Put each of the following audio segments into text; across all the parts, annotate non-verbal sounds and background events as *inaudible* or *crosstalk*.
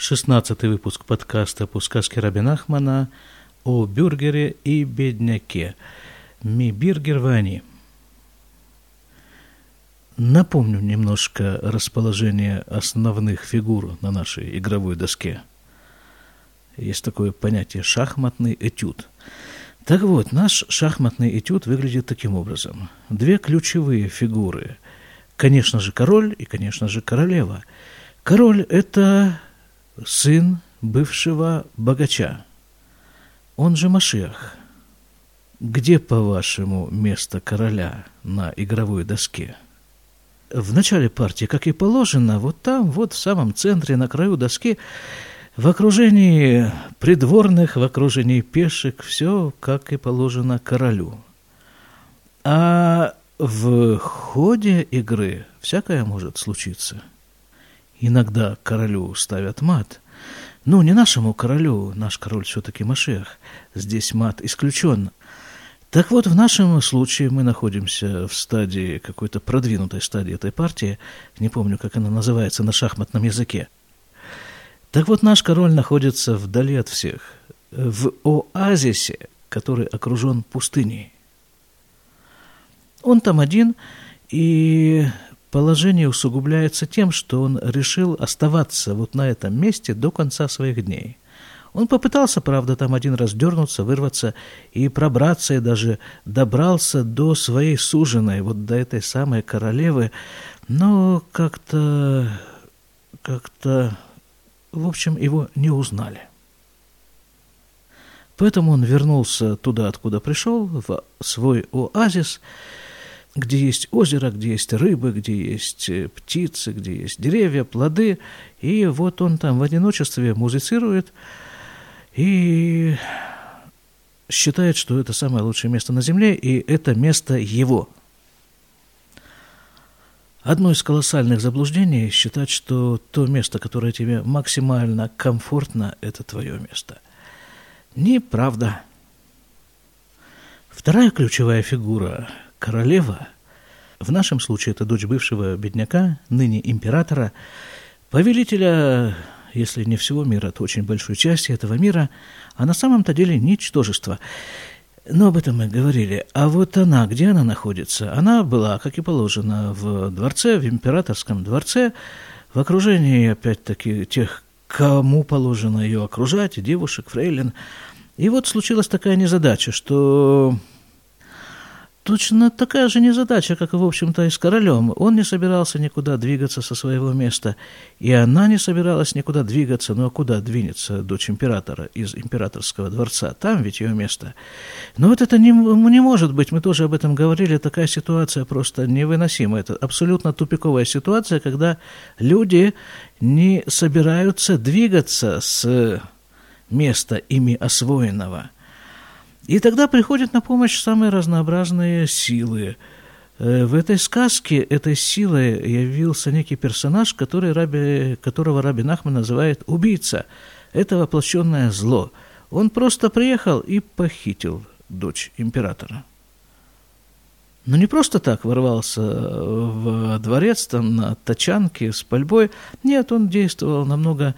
16 выпуск подкаста по сказке Рабинахмана о бюргере и бедняке. Ми биргер вани. Напомню немножко расположение основных фигур на нашей игровой доске. Есть такое понятие «шахматный этюд». Так вот, наш шахматный этюд выглядит таким образом. Две ключевые фигуры. Конечно же, король и, конечно же, королева. Король – это сын бывшего богача, он же Машиах. Где, по-вашему, место короля на игровой доске? В начале партии, как и положено, вот там, вот в самом центре, на краю доски, в окружении придворных, в окружении пешек, все как и положено королю. А в ходе игры всякое может случиться – Иногда королю ставят мат. Ну, не нашему королю, наш король все-таки Машех. Здесь мат исключен. Так вот, в нашем случае мы находимся в стадии, какой-то продвинутой стадии этой партии, не помню, как она называется на шахматном языке. Так вот, наш король находится вдали от всех, в оазисе, который окружен пустыней. Он там один, и Положение усугубляется тем, что он решил оставаться вот на этом месте до конца своих дней. Он попытался, правда, там один раз дернуться, вырваться и пробраться, и даже добрался до своей суженой, вот до этой самой королевы, но как-то, как-то, в общем, его не узнали. Поэтому он вернулся туда, откуда пришел, в свой оазис, где есть озеро, где есть рыбы, где есть э, птицы, где есть деревья, плоды. И вот он там в одиночестве музицирует и считает, что это самое лучшее место на Земле, и это место его. Одно из колоссальных заблуждений – считать, что то место, которое тебе максимально комфортно, это твое место. Неправда. Вторая ключевая фигура королева, в нашем случае это дочь бывшего бедняка, ныне императора, повелителя, если не всего мира, то очень большой части этого мира, а на самом-то деле ничтожество. Но об этом мы говорили. А вот она, где она находится? Она была, как и положено, в дворце, в императорском дворце, в окружении, опять-таки, тех, кому положено ее окружать, девушек, фрейлин. И вот случилась такая незадача, что Точно такая же незадача, как, в общем-то, и с королем. Он не собирался никуда двигаться со своего места, и она не собиралась никуда двигаться. А куда двинется дочь императора из императорского дворца? Там ведь ее место. Но вот это не, не может быть, мы тоже об этом говорили, такая ситуация просто невыносима. Это абсолютно тупиковая ситуация, когда люди не собираются двигаться с места ими освоенного – и тогда приходят на помощь самые разнообразные силы. Э, в этой сказке этой силой явился некий персонаж, который раби, которого Раби Нахман называет «убийца». Это воплощенное зло. Он просто приехал и похитил дочь императора. Но не просто так ворвался в дворец там на тачанке с пальбой. Нет, он действовал намного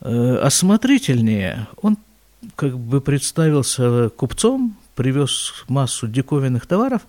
э, осмотрительнее. Он как бы представился купцом, привез массу диковинных товаров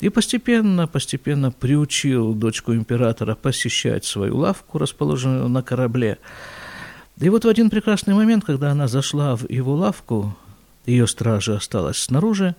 и постепенно, постепенно приучил дочку императора посещать свою лавку, расположенную на корабле. И вот в один прекрасный момент, когда она зашла в его лавку, ее стража осталась снаружи,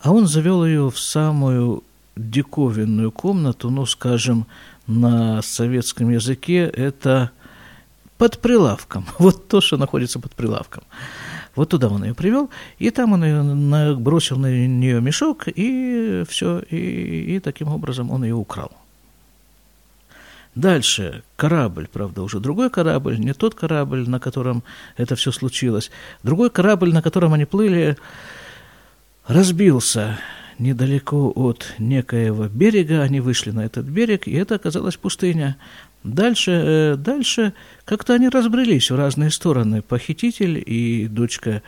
а он завел ее в самую диковинную комнату, ну, скажем, на советском языке это под прилавком. *laughs* Вот то, что находится под прилавком. Вот туда он ее привел, и там он ее бросил на нее мешок, и все, и, и таким образом он ее украл. Дальше корабль, правда, уже другой корабль, не тот корабль, на котором это все случилось. Другой корабль, на котором они плыли, разбился недалеко от некоего берега. Они вышли на этот берег, и это оказалась пустыня. Дальше, э, дальше как-то они разбрелись в разные стороны. Похититель и дочка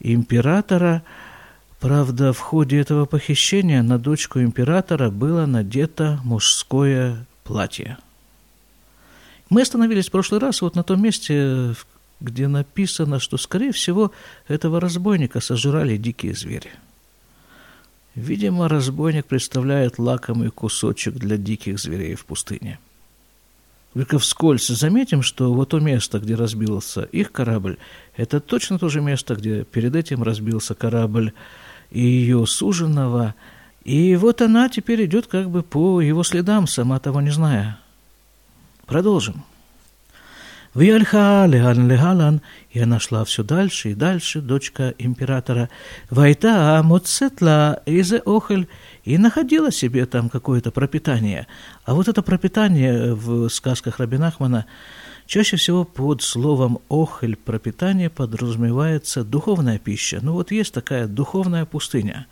императора. Правда, в ходе этого похищения на дочку императора было надето мужское платье. Мы остановились в прошлый раз вот на том месте, где написано, что, скорее всего, этого разбойника сожрали дикие звери. Видимо, разбойник представляет лакомый кусочек для диких зверей в пустыне. Только вскользь заметим, что вот то место, где разбился их корабль, это точно то же место, где перед этим разбился корабль и ее суженого, и вот она теперь идет как бы по его следам, сама того не зная. Продолжим. Виальха леган легалан, и она шла все дальше и дальше, дочка императора. Вайта моцетла изе охель, и находила себе там какое-то пропитание. А вот это пропитание в сказках Рабинахмана чаще всего под словом «охель» пропитание подразумевается духовная пища. Ну вот есть такая духовная пустыня.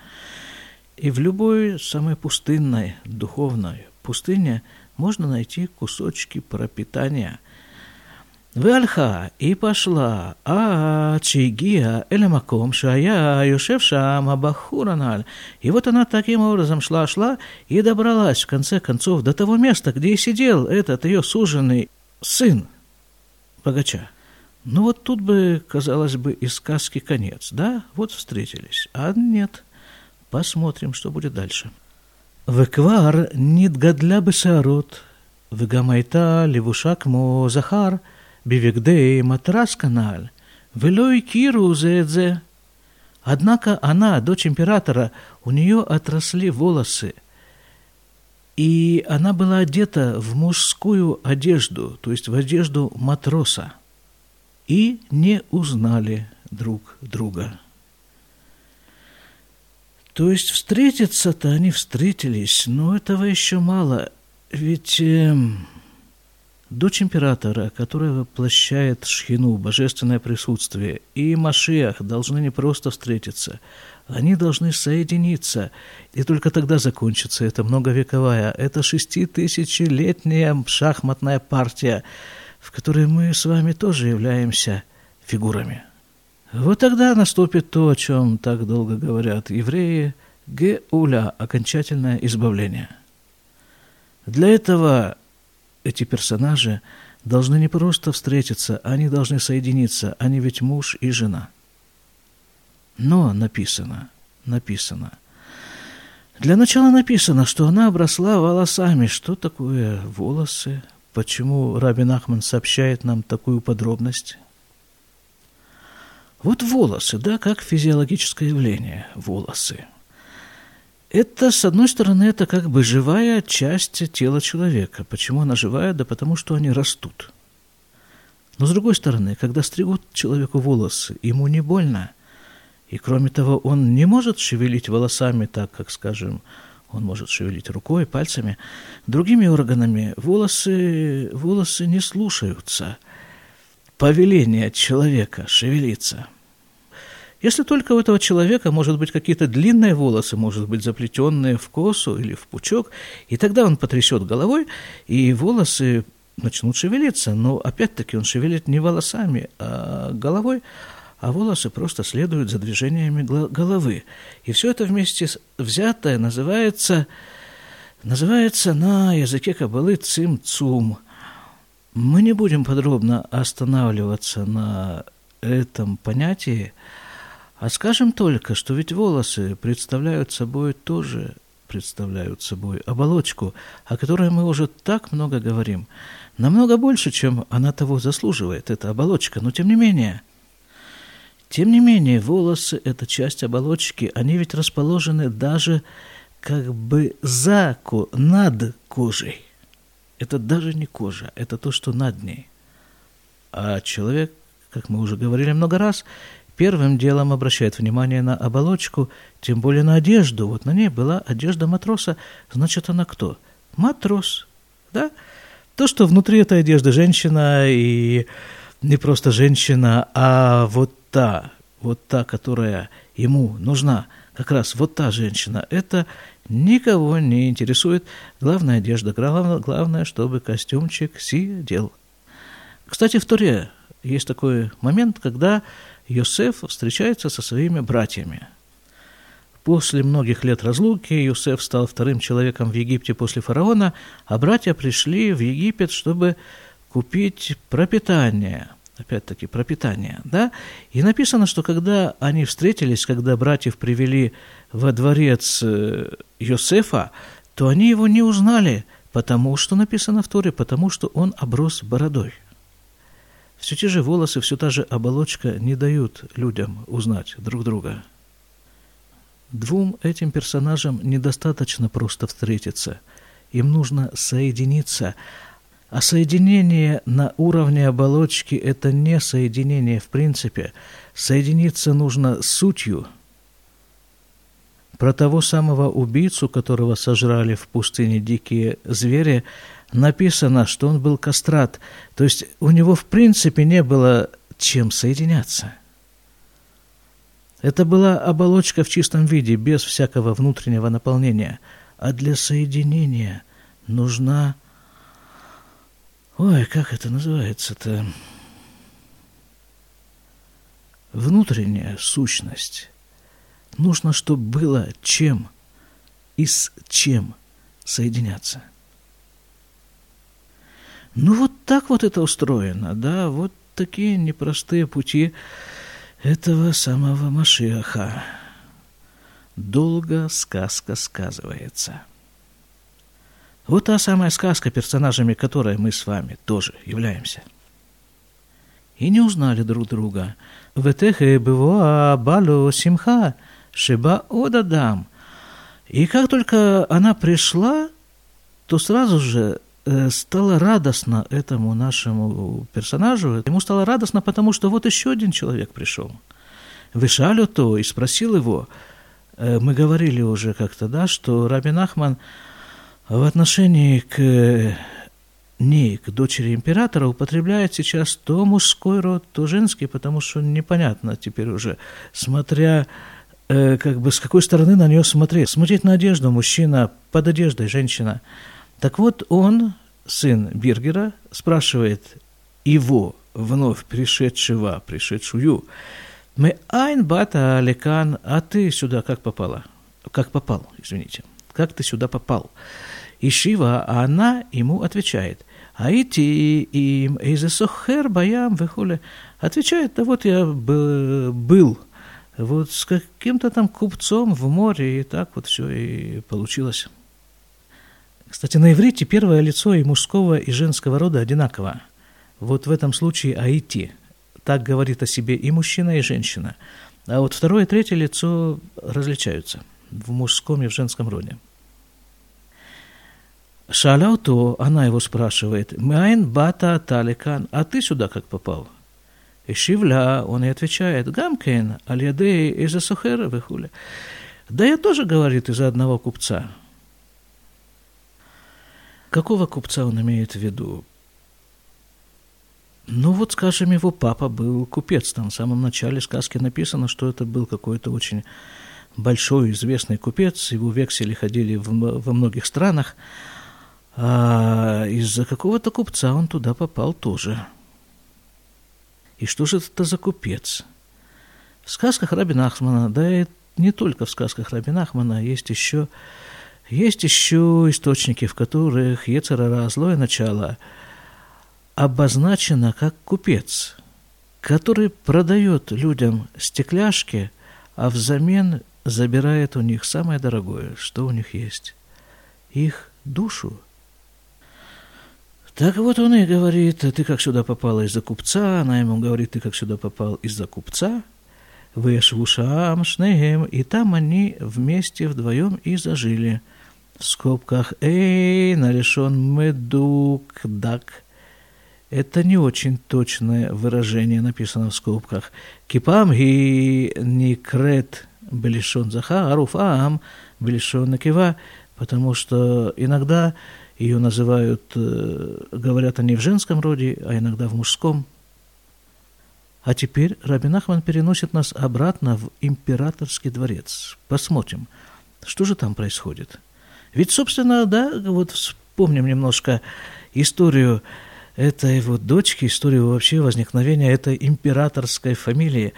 И в любой самой пустынной духовной пустыне можно найти кусочки пропитания – והלכה, היא פשלה, עד שהגיעה אל המקום שהיה יושב שם הבחור הנ"ל. И вот она таким образом шла-шла и добралась, в конце концов, до того места, где и сидел этот ее суженный сын богача. Ну вот тут бы, казалось бы, и сказки конец, да? Вот встретились. А нет. Посмотрим, что будет дальше. וכבר נתגדלה בשערות, וגם הייתה לבושה כמו זכר, бивегдей матрас канал, велой киру зедзе. Однако она, дочь императора, у нее отросли волосы, и она была одета в мужскую одежду, то есть в одежду матроса, и не узнали друг друга. То есть встретиться-то они встретились, но этого еще мало, ведь... Э, Дочь императора, которая воплощает шхину, божественное присутствие, и Машиах должны не просто встретиться, они должны соединиться, и только тогда закончится эта многовековая, это шеститысячелетняя шахматная партия, в которой мы с вами тоже являемся фигурами. Вот тогда наступит то, о чем так долго говорят евреи, геуля, окончательное избавление. Для этого эти персонажи должны не просто встретиться, они должны соединиться, они ведь муж и жена. Но написано, написано. Для начала написано, что она обросла волосами. Что такое волосы? Почему Рабин Ахман сообщает нам такую подробность? Вот волосы, да, как физиологическое явление, волосы – это, с одной стороны, это как бы живая часть тела человека. Почему она живая? Да потому что они растут. Но с другой стороны, когда стригут человеку волосы, ему не больно. И кроме того, он не может шевелить волосами так, как, скажем, он может шевелить рукой, пальцами. Другими органами волосы, волосы не слушаются. Повеление человека шевелиться – если только у этого человека может быть какие-то длинные волосы, может быть заплетенные в косу или в пучок, и тогда он потрясет головой, и волосы начнут шевелиться. Но опять-таки он шевелит не волосами, а головой, а волосы просто следуют за движениями головы. И все это вместе взятое называется, называется на языке кабалы цим-цум. Мы не будем подробно останавливаться на этом понятии, а скажем только, что ведь волосы представляют собой тоже представляют собой оболочку, о которой мы уже так много говорим. Намного больше, чем она того заслуживает, эта оболочка, но тем не менее. Тем не менее, волосы – это часть оболочки, они ведь расположены даже как бы за, над кожей. Это даже не кожа, это то, что над ней. А человек, как мы уже говорили много раз, первым делом обращает внимание на оболочку, тем более на одежду. Вот на ней была одежда матроса, значит, она кто? Матрос, да? То, что внутри этой одежды женщина, и не просто женщина, а вот та, вот та, которая ему нужна, как раз вот та женщина, это никого не интересует. Главная одежда, главное, главное чтобы костюмчик сидел. Кстати, в Туре есть такой момент, когда Йосеф встречается со своими братьями. После многих лет разлуки Йосеф стал вторым человеком в Египте после фараона, а братья пришли в Египет, чтобы купить пропитание, опять-таки пропитание, да, и написано, что когда они встретились, когда братьев привели во дворец э, Йосефа, то они его не узнали, потому что написано в Торе, потому что он оброс бородой. Все те же волосы, все та же оболочка не дают людям узнать друг друга. Двум этим персонажам недостаточно просто встретиться. Им нужно соединиться. А соединение на уровне оболочки – это не соединение в принципе. Соединиться нужно с сутью. Про того самого убийцу, которого сожрали в пустыне дикие звери – написано, что он был кастрат, то есть у него в принципе не было чем соединяться. Это была оболочка в чистом виде, без всякого внутреннего наполнения. А для соединения нужна... Ой, как это называется-то? Внутренняя сущность. Нужно, чтобы было чем и с чем соединяться. Ну, вот так вот это устроено, да, вот такие непростые пути этого самого Машиаха. Долго сказка сказывается. Вот та самая сказка, персонажами которой мы с вами тоже являемся. И не узнали друг друга. «Ветехе бывоа балу симха, шиба одадам». И как только она пришла, то сразу же стало радостно этому нашему персонажу. Ему стало радостно, потому что вот еще один человек пришел. Вышалю то и спросил его. Э, мы говорили уже как-то, да, что Рабин Ахман в отношении к ней, к дочери императора, употребляет сейчас то мужской род, то женский, потому что непонятно теперь уже, смотря э, как бы с какой стороны на нее смотреть. Смотреть на одежду мужчина, под одеждой женщина – так вот, он, сын Биргера, спрашивает его, вновь пришедшего, пришедшую, «Мы айн бата алекан, а ты сюда как попала?» «Как попал, извините. Как ты сюда попал?» И Шива, а она ему отвечает, «Аити им эйзесохер баям вехуле». Отвечает, да вот я был вот с каким-то там купцом в море, и так вот все и получилось. Кстати, на иврите первое лицо и мужского, и женского рода одинаково. Вот в этом случае аити. Так говорит о себе и мужчина, и женщина. А вот второе и третье лицо различаются в мужском и в женском роде. Шаляуту, она его спрашивает, «Майн бата таликан, а ты сюда как попал?» И Шивля, он и отвечает, «Гамкен, аль-ядей из-за сухера выхуля». Да я тоже, говорит, из-за одного купца. Какого купца он имеет в виду? Ну вот, скажем, его папа был купец. Там в самом начале сказки написано, что это был какой-то очень большой известный купец. Его вексели ходили в, во многих странах. А из-за какого-то купца он туда попал тоже. И что же это за купец? В сказках Рабина Ахмана, да и не только в сказках Рабина Ахмана, есть еще есть еще источники, в которых Ецарара, злое начало, обозначено как купец, который продает людям стекляшки, а взамен забирает у них самое дорогое, что у них есть – их душу. Так вот он и говорит, ты как сюда попала из-за купца, она ему говорит, ты как сюда попал из-за купца, вышвушам шнеем, и там они вместе вдвоем и зажили – в скобках «эй» нарешен «медук дак». Это не очень точное выражение, написано в скобках. Кипам ги никрет белишон заха, аруфам белишон накива, потому что иногда ее называют, э, говорят они в женском роде, а иногда в мужском. А теперь Рабин Ахман переносит нас обратно в императорский дворец. Посмотрим, что же там происходит. Ведь, собственно, да, вот вспомним немножко историю этой вот дочки, историю вообще возникновения этой императорской фамилии.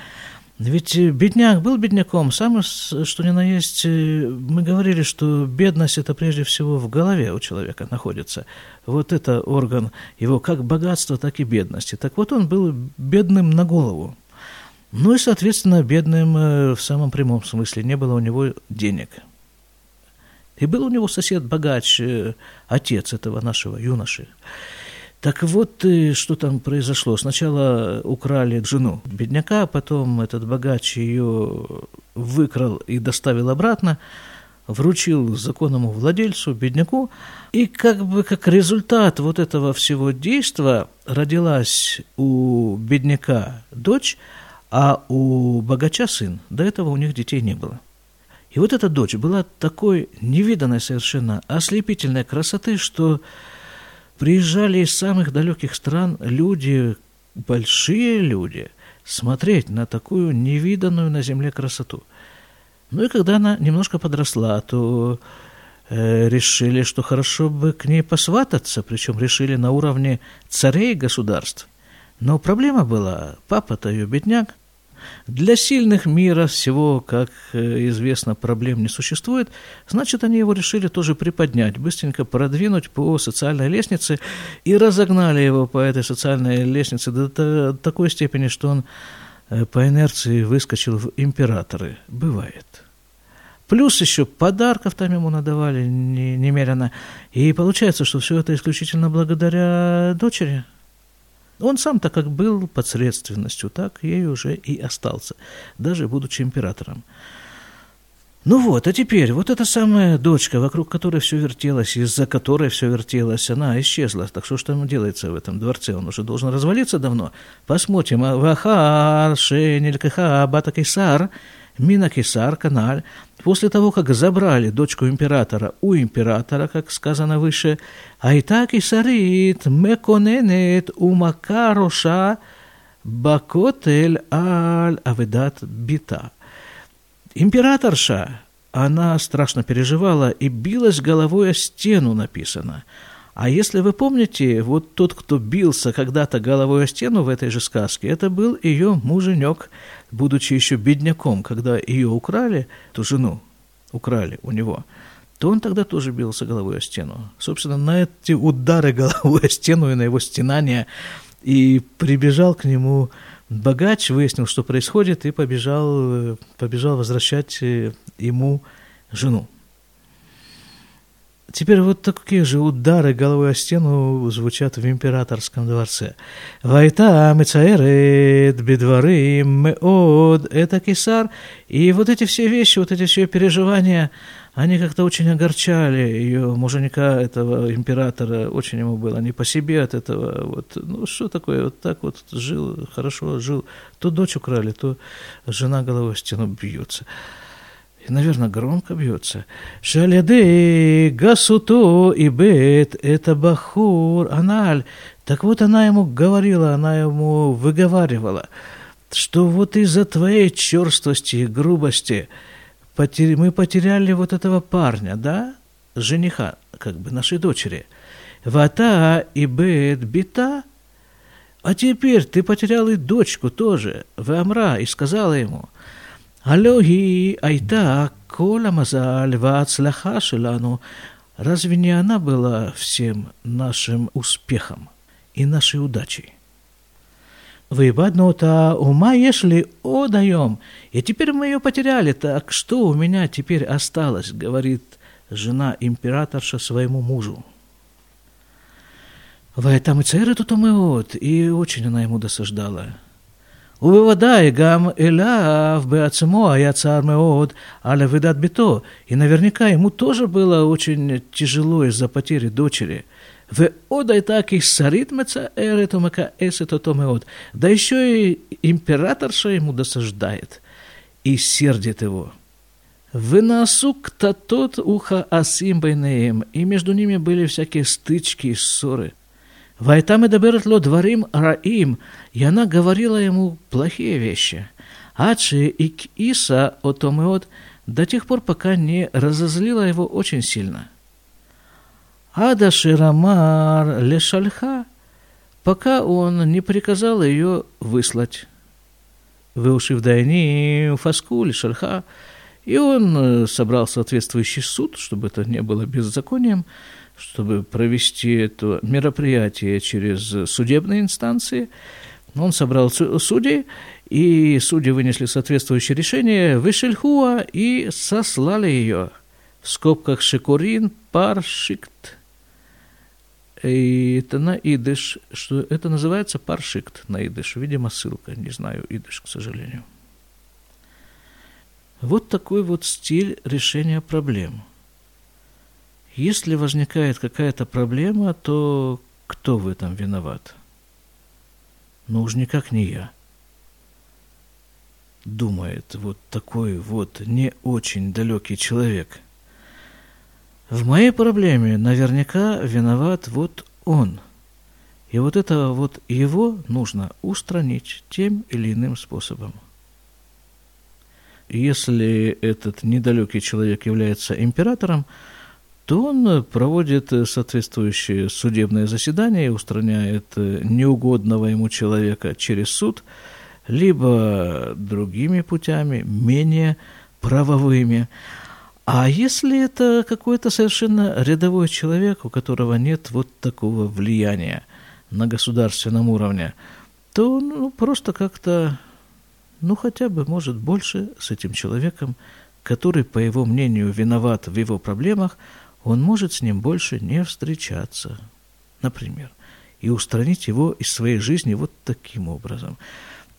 Ведь бедняк был бедняком, самое что ни на есть, мы говорили, что бедность это прежде всего в голове у человека находится. Вот это орган его как богатства, так и бедности. Так вот он был бедным на голову. Ну и, соответственно, бедным в самом прямом смысле. Не было у него денег. И был у него сосед богач, отец этого нашего юноши. Так вот, э, что там произошло. Сначала украли жену бедняка, а потом этот богач ее выкрал и доставил обратно, вручил законному владельцу, бедняку, и как бы как результат вот этого всего действа родилась у бедняка дочь, а у богача сын. До этого у них детей не было. И вот эта дочь была такой невиданной совершенно ослепительной красоты, что Приезжали из самых далеких стран люди, большие люди, смотреть на такую невиданную на земле красоту. Ну и когда она немножко подросла, то э, решили, что хорошо бы к ней посвататься, причем решили на уровне царей государств. Но проблема была, папа-то ее бедняк, для сильных мира всего, как э, известно, проблем не существует, значит, они его решили тоже приподнять, быстренько продвинуть по социальной лестнице и разогнали его по этой социальной лестнице до такой степени, что он э, по инерции выскочил в императоры. Бывает. Плюс еще подарков там ему надавали немерено. И получается, что все это исключительно благодаря дочери – он сам-то как был подсредственностью, так ей уже и остался, даже будучи императором. Ну вот, а теперь вот эта самая дочка, вокруг которой все вертелось, из-за которой все вертелось, она исчезла. Так что ж там делается в этом дворце? Он уже должен развалиться давно. Посмотрим. Вахар, Шенель, Каха, Бата Кейсар, Минакисар-каналь, после того, как забрали дочку императора у императора, как сказано выше, Айтаки Сарит, Меконенет, Умакароша, Бакотель Аль авидат Бита. Императорша, она страшно переживала и билась головой о стену, написано. А если вы помните, вот тот, кто бился когда-то головой о стену в этой же сказке, это был ее муженек, будучи еще бедняком, когда ее украли, ту жену украли у него – то он тогда тоже бился головой о стену. Собственно, на эти удары головой о стену и на его стенания и прибежал к нему богач, выяснил, что происходит, и побежал, побежал возвращать э, ему жену. Теперь вот такие же удары головой о стену звучат в императорском дворце. Вайта мецаэрет бедвары меод это кисар. И вот эти все вещи, вот эти все переживания, они как-то очень огорчали ее муженька, этого императора, очень ему было не по себе от этого. Вот, ну, что такое, вот так вот жил, хорошо жил. То дочь украли, то жена головой в стену бьется и, наверное, громко бьется. Шаляды гасуто и бет это бахур аналь. Так вот она ему говорила, она ему выговаривала, что вот из-за твоей черствости и грубости мы потеряли вот этого парня, да, жениха, как бы нашей дочери. Вата и бет бита, а теперь ты потерял и дочку тоже, в Амра, и сказала ему – הלא היא הייתה כל המזל וההצלחה שלנו. Разве не она была всем нашим успехом и нашей удачей? Выбаднута ума если одаем, и теперь мы ее потеряли, так что у меня теперь осталось, говорит жена императорша своему мужу. Вайтам и церы тут и очень она ему досаждала. ובוודאי גם אליו בעצמו היה צער מאוד על אבדת ביתו, и наверняка ему тоже было очень тяжело из-за потери дочери. ועוד הייתה קיסרית מצערת ומכעסת אותו מאוד. Да еще и императорша ему досаждает и сердит его. Выносу ктатот уха асим байнеем, и между ними были всякие стычки и ссоры – Вайта медаберет ло дворим раим, и она говорила ему плохие вещи. Ачи и Иса отомеот до тех пор, пока не разозлила его очень сильно. Ада Ширамар лешальха, пока он не приказал ее выслать. выушив дайни фаскуль, шальха, и он э, собрал соответствующий суд, чтобы это не было беззаконием, чтобы провести это мероприятие через судебные инстанции. Он собрал судей, и судьи вынесли соответствующее решение, вышельхуа и сослали ее. В скобках шикурин паршикт. И это на идыш, что это называется паршикт на идыш. Видимо, ссылка, не знаю идыш, к сожалению. Вот такой вот стиль решения проблем. Если возникает какая-то проблема, то кто в этом виноват? Ну уж никак не я. Думает вот такой вот не очень далекий человек. В моей проблеме наверняка виноват вот он. И вот это вот его нужно устранить тем или иным способом. Если этот недалекий человек является императором, то он проводит соответствующее судебное заседание устраняет неугодного ему человека через суд, либо другими путями, менее правовыми. А если это какой-то совершенно рядовой человек, у которого нет вот такого влияния на государственном уровне, то ну, просто как-то ну хотя бы, может, больше с этим человеком, который, по его мнению, виноват в его проблемах, он может с ним больше не встречаться, например, и устранить его из своей жизни вот таким образом.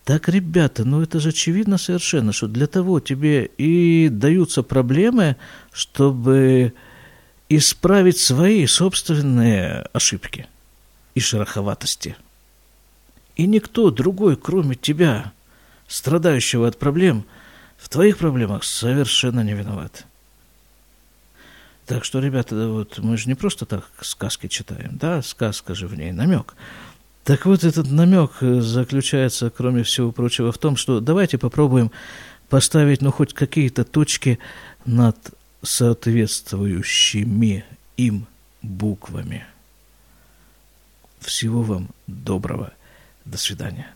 Так, ребята, ну это же очевидно совершенно, что для того тебе и даются проблемы, чтобы исправить свои собственные ошибки и шероховатости. И никто другой, кроме тебя, страдающего от проблем, в твоих проблемах совершенно не виноват. Так что, ребята, вот мы же не просто так сказки читаем, да, сказка же в ней намек. Так вот, этот намек заключается, кроме всего прочего, в том, что давайте попробуем поставить, ну, хоть какие-то точки над соответствующими им буквами. Всего вам доброго. До свидания.